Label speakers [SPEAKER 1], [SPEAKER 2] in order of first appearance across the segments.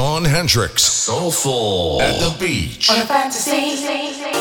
[SPEAKER 1] Sean Hendricks. Soulful at the beach.
[SPEAKER 2] On a fantasy.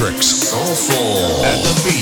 [SPEAKER 3] Matrix Soulful at the beach.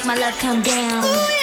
[SPEAKER 1] Comes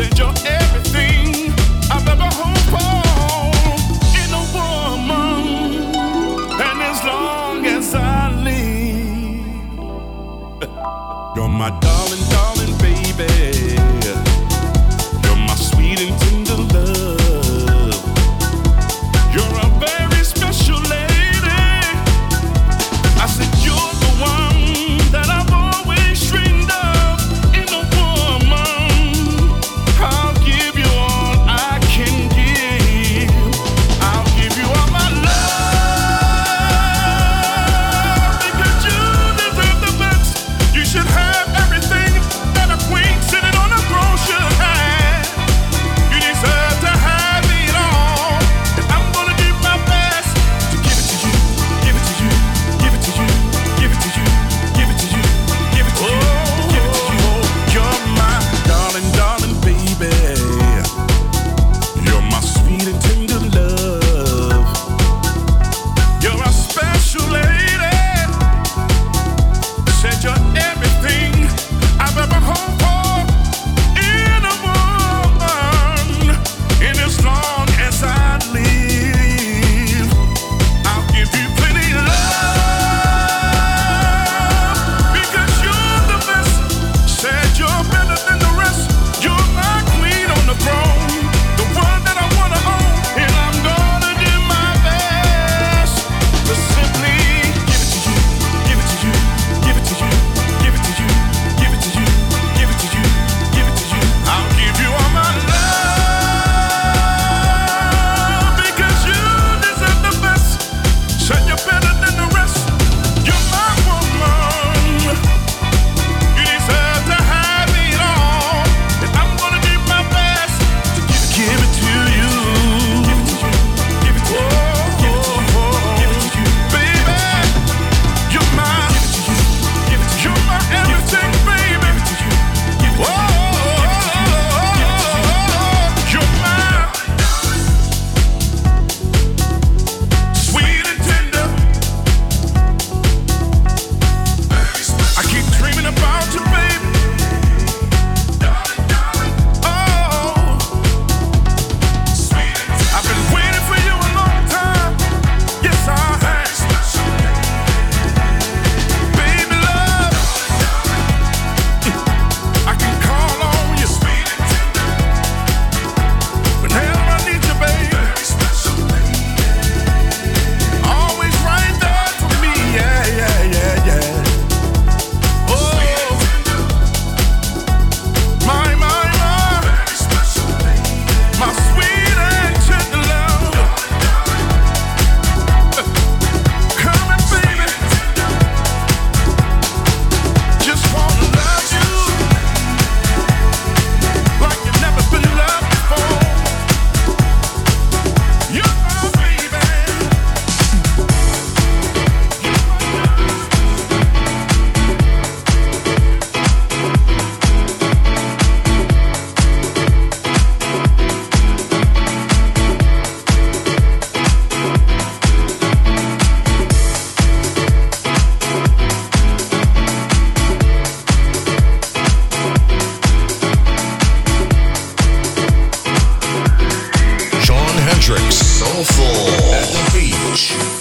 [SPEAKER 4] send your
[SPEAKER 1] Soulful at the beach.